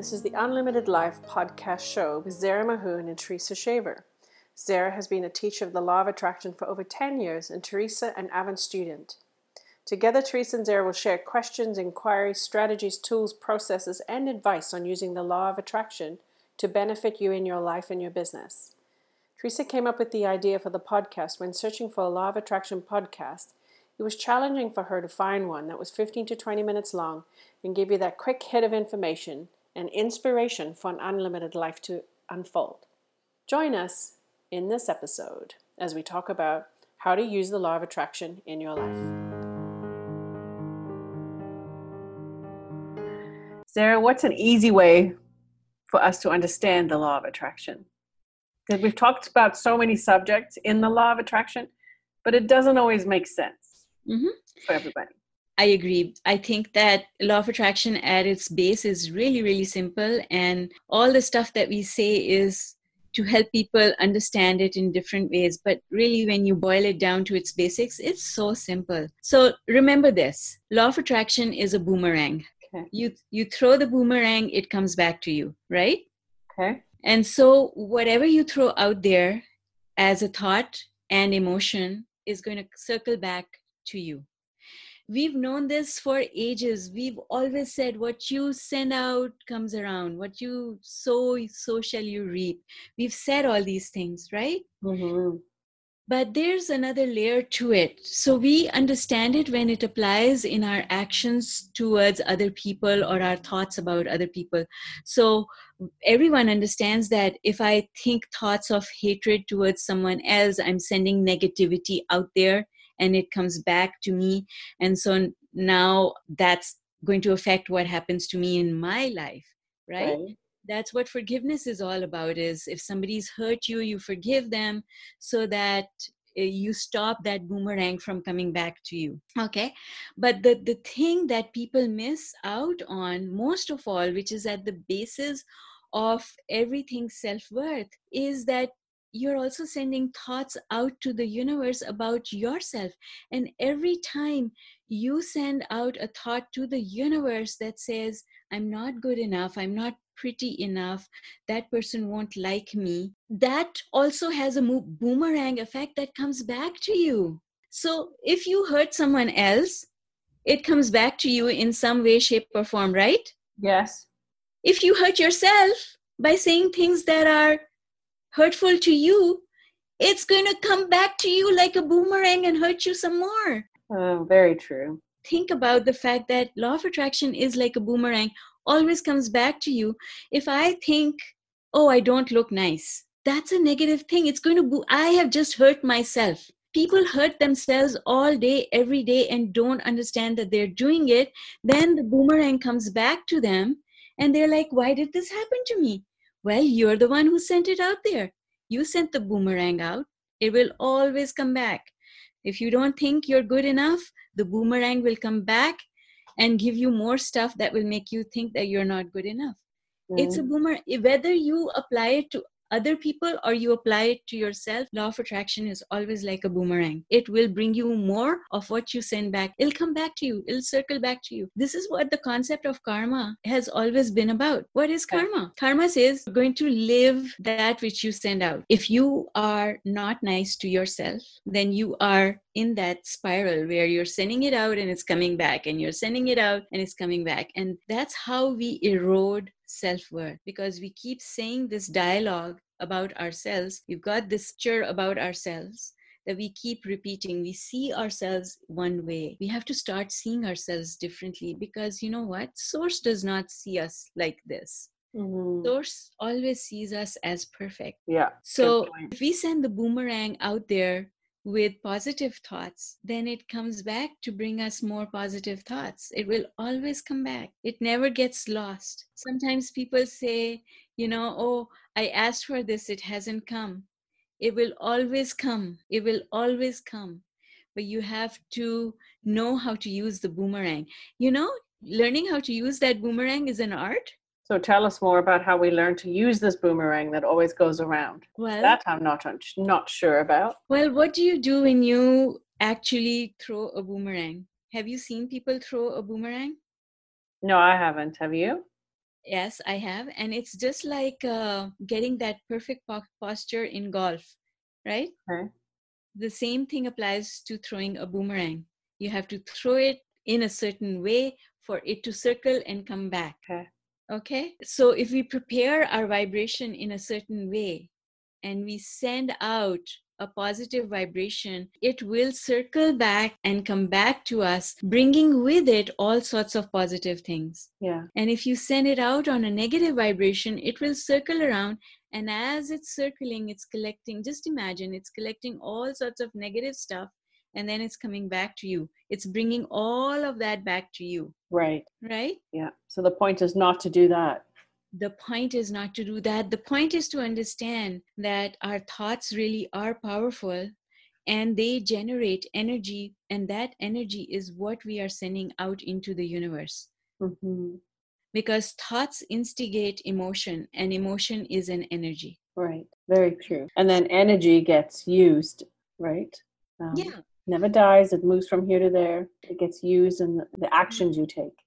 This is the Unlimited Life podcast show with Zara Mahoon and Teresa Shaver. Zara has been a teacher of the law of attraction for over 10 years, and Teresa an avid student. Together, Teresa and Zara will share questions, inquiries, strategies, tools, processes, and advice on using the law of attraction to benefit you in your life and your business. Teresa came up with the idea for the podcast when searching for a law of attraction podcast. It was challenging for her to find one that was 15 to 20 minutes long and give you that quick hit of information and inspiration for an unlimited life to unfold. Join us in this episode as we talk about how to use the law of attraction in your life. Zara, what's an easy way for us to understand the law of attraction? Because we've talked about so many subjects in the law of attraction, but it doesn't always make sense mm-hmm. for everybody. I agree. I think that law of attraction at its base is really, really simple. And all the stuff that we say is to help people understand it in different ways. But really, when you boil it down to its basics, it's so simple. So remember this law of attraction is a boomerang. Okay. You, you throw the boomerang, it comes back to you, right? Okay. And so, whatever you throw out there as a thought and emotion is going to circle back to you we've known this for ages. We've always said what you send out comes around. What you sow so shall you reap. We've said all these things right? Mm-hmm. but there's another layer to it. So we understand it when it applies in our actions towards other people or our thoughts about other people. So everyone understands that if i think thoughts of hatred towards someone else i'm sending negativity out there and it comes back to me. And so now that's going to affect what happens to me in my life right, right. that's what forgiveness is all about is if somebody's hurt you you forgive them so that eh, you stop that boomerang from coming back to you okay? But the the thing that people miss out on most of all which is at the basis of everything self-worth is that you're also sending thoughts out to the universe about yourself. And every time you send out a thought to the universe that says, I'm not good enough, I'm not pretty enough, that person won't like me, that also has a boomerang effect that comes back to you. So if you hurt someone else, it comes back to you in some way, shape, or form, right? Yes. If you hurt yourself by saying things that are hurtful to you, it's going to come back to you like a boomerang and hurt you some more. Oh, very true. Think about the fact that law of attraction is like a boomerang, always comes back to you. If I think, oh, I don't look nice, that's a negative thing. It's going to, bo- I have just hurt myself. People hurt themselves all day, every day, and don't understand that they're doing it. Then the boomerang comes back to them, and they're like, why did this happen to me? Well, you're the one who sent it out there. You sent the boomerang out. It will always come back. If you don't think you're good enough, the boomerang will come back and give you more stuff that will make you think that you're not good enough. Mm. It's a boomerang. Whether you apply it to other people or you apply it to yourself, law of attraction is always like a boomerang. It will bring you more of what you send back. It'll come back to you, it'll circle back to you. This is what the concept of karma has always been about. What is karma? Karma says you're going to live that which you send out. If you are not nice to yourself, then you are in that spiral where you're sending it out and it's coming back, and you're sending it out and it's coming back. And that's how we erode self worth because we keep saying this dialogue about ourselves. We've got this picture about ourselves that we keep repeating. We see ourselves one way. We have to start seeing ourselves differently because you know what? Source does not see us like this. Mm-hmm. Source always sees us as perfect. Yeah. So if we send the boomerang out there with positive thoughts, then it comes back to bring us more positive thoughts. It will always come back, it never gets lost. Sometimes people say, you know, oh, I asked for this, it hasn't come. It will always come, it will always come. But you have to know how to use the boomerang. You know, learning how to use that boomerang is an art so tell us more about how we learn to use this boomerang that always goes around. Well, that I'm not not sure about. Well, what do you do when you actually throw a boomerang? Have you seen people throw a boomerang? No, I haven't. Have you? Yes, I have. And it's just like uh, getting that perfect po- posture in golf, right? Okay. The same thing applies to throwing a boomerang. You have to throw it in a certain way for it to circle and come back. Okay. Okay. So if we prepare our vibration in a certain way and we send out a positive vibration, it will circle back and come back to us, bringing with it all sorts of positive things. Yeah. And if you send it out on a negative vibration, it will circle around. And as it's circling, it's collecting, just imagine it's collecting all sorts of negative stuff and then it's coming back to you. It's bringing all of that back to you, Right. right? Yeah. So the point is not to do that. the point is not to do that. The point is to understand that our thoughts really are powerful and they generate energy, and that energy is what we are sending out into the universe. hmm Because thoughts instigate emotion, and emotion is an energy. Right. Very true. And then energy gets used, right? Um, Yeah, Never dies. It moves from here to there. It gets used in the, the actions you take.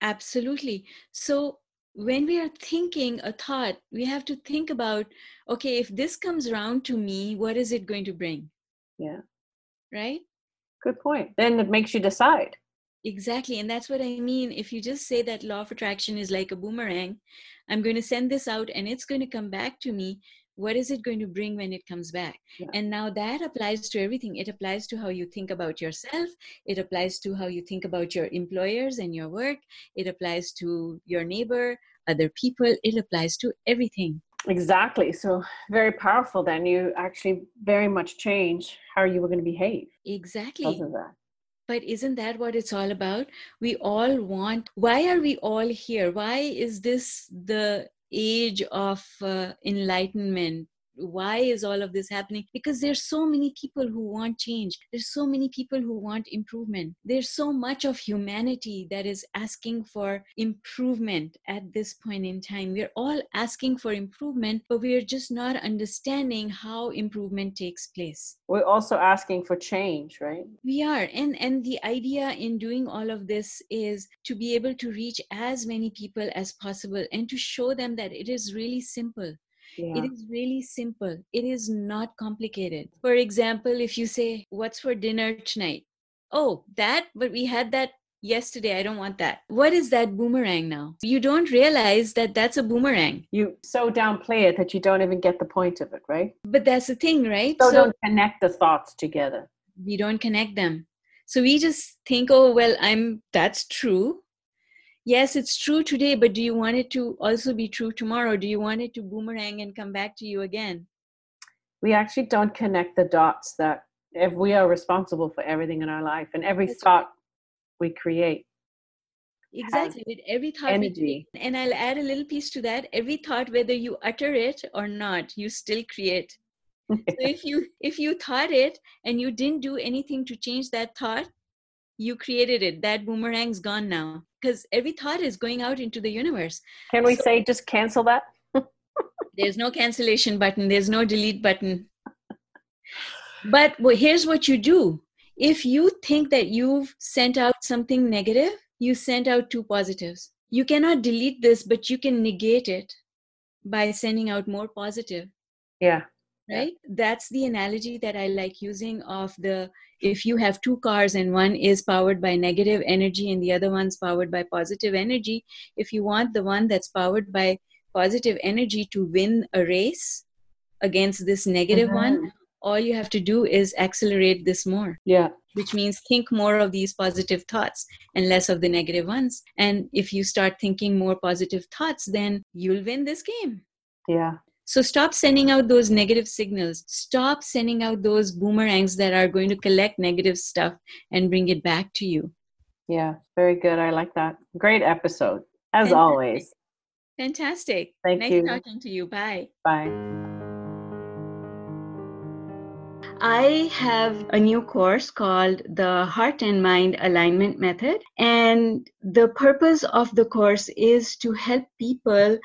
absolutely. So when we are thinking a thought, we have to think about okay, if this comes around to me, what is it going to bring? Yeah. Right? Good point. Then it makes you decide. Exactly. And that's what I mean. If you just say that law of attraction is like a boomerang, I'm going to send this out and it's going to come back to me. What is it going to bring when it comes back? Yeah. And now that applies to everything. It applies to how you think about yourself. It applies to how you think about your employers and your work. It applies to your neighbor, other people. It applies to everything. Exactly. So very powerful. Then you actually very much change how you were going to behave Exactly. because of that. But isn't that what it's all about? We all want, why are we all here? Why is this the age of uh, enlightenment? Why is all of this happening? Because there's so many people who want change. There's so many people who want improvement. There's so much of humanity that is asking for improvement at this point in time. We're all asking for improvement, but we are just not understanding how improvement takes place We're also asking for change, right? we are and and the idea in doing all of this is to be able to reach as many people as possible and to show them that it is really simple Yeah. it is really simple. It is not complicated. For example if you say what's for dinner tonight? Oh that but we had that yesterday. I don't want that. What is that boomerang now? You don't realize that that's a boomerang. You so downplay it that you don't even get the point of it, right? but that's the thing right? So, don't connect the thoughts together. we don't connect them. So we just think oh well i'm that's true yes it's true today but do you want it to also be true tomorrow do you want it to boomerang and come back to you again We actually don't connect the dots that if we are responsible for everything in our life and every That's thought we create. exactly with every thought we energy. create- and i'll add a little piece to that every thought whether you utter it or not you still create so if you if you thought it and you didn't do anything to change that thought you created it. That boomerang's gone now. Because every thought is going out into the universe. Can we So- say just cancel that? there's no cancellation button. There's no delete button. But well, here's what you do. If you think that you've sent out something negative you sent out two positives. You cannot delete this but you can negate it by sending out more positive. Yeah. Yeah. right? That's the analogy that i like using of the if you have two cars and one is powered by negative energy and the other one's powered by positive energy if you want the one that's powered by positive energy to win a race against this negative one Mhm. all you have to do is accelerate this more Yeah. which means think more of these positive thoughts and less of the negative ones and if you start thinking more positive thoughts then you'll win this game Yeah. So stop sending out those negative signals. Stop sending out those boomerangs that are going to collect negative stuff and bring it back to you. Yeah. Very good. I like that. Great episode. As Fantastic. always. Fantastic. Thank you. nice you. talking to you. Bye. Bye. I have a new course called the Heart and Mind Alignment Method. And the purpose of the course is to help people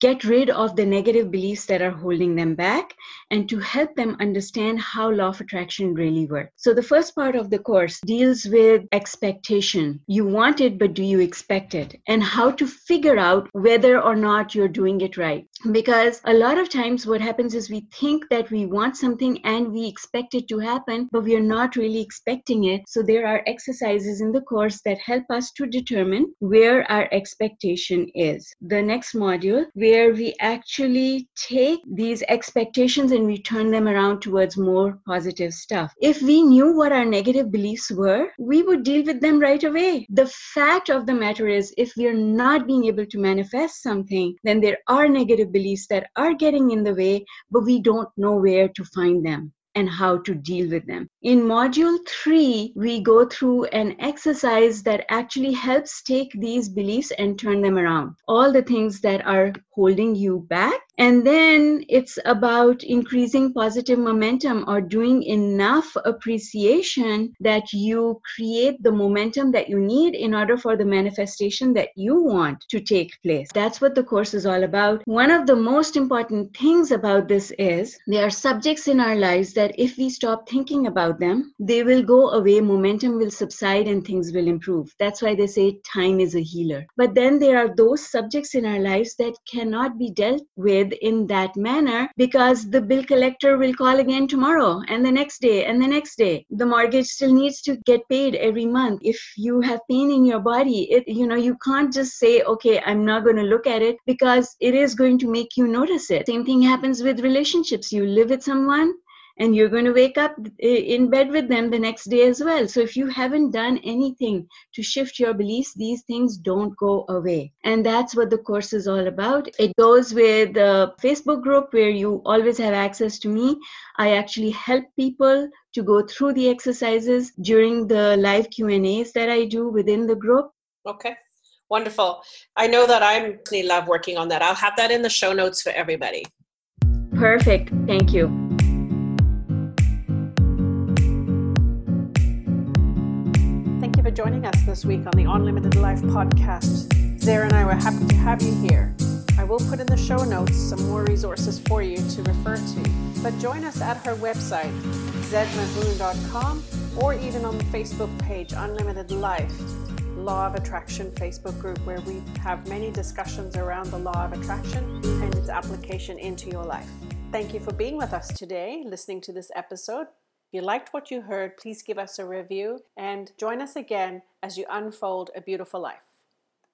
get rid of the negative beliefs that are holding them back and to help them understand how law of attraction really works. So the first part of the course deals with expectation. You want it, but do you expect it? And how to figure out whether or not you're doing it right. Because a lot of times what happens is we think that we want something and we expect it to happen, but we are not really expecting it. So there are exercises in the course that help us to determine where our expectation is. The next module, where we actually take these expectations and we turn them around towards more positive stuff. If we knew what our negative beliefs were, we would deal with them right away. The fact of the matter is, if we're not being able to manifest something, then there are negative beliefs that are getting in the way, but we don't know where to find them and how to deal with them. In module three, we go through an exercise that actually helps take these beliefs and turn them around. All the things that are holding you back. And then it's about increasing positive momentum or doing enough appreciation that you create the momentum that you need in order for the manifestation that you want to take place. That's what the course is all about. One of the most important things about this is there are subjects in our lives that if we stop thinking about them, they will go away, momentum will subside, and things will improve. That's why they say time is a healer. But then there are those subjects in our lives that cannot be dealt with in that manner because the bill collector will call again tomorrow and the next day and the next day. The mortgage still needs to get paid every month. If you have pain in your body, it you know you can't just say, okay, I'm not going to look at it because it is going to make you notice it. Same thing happens with relationships. You live with someone and you're going to wake up eh, in bed with them the next day as well. So if you haven't done anything to shift your beliefs, these things don't go away. And that's what the course is all about. It goes with the Facebook group where you always have access to me. I actually help people to go through the exercises during the live Q&As that I do within the group. Okay. Wonderful. I know that I'm love working on that. I'll have that in the show notes for everybody. Perfect. Thank you. Joining us this week on the Unlimited Life podcast. Zara and I were happy to have you here. I will put in the show notes some more resources for you to refer to. But join us at her website, zedmahoon.com, or even on the Facebook page Unlimited Life, Law of Attraction Facebook group, where we have many discussions around the law of attraction and its application into your life. Thank you for being with us today, listening to this episode you liked what you heard, please give us a review and join us again as you unfold a beautiful life.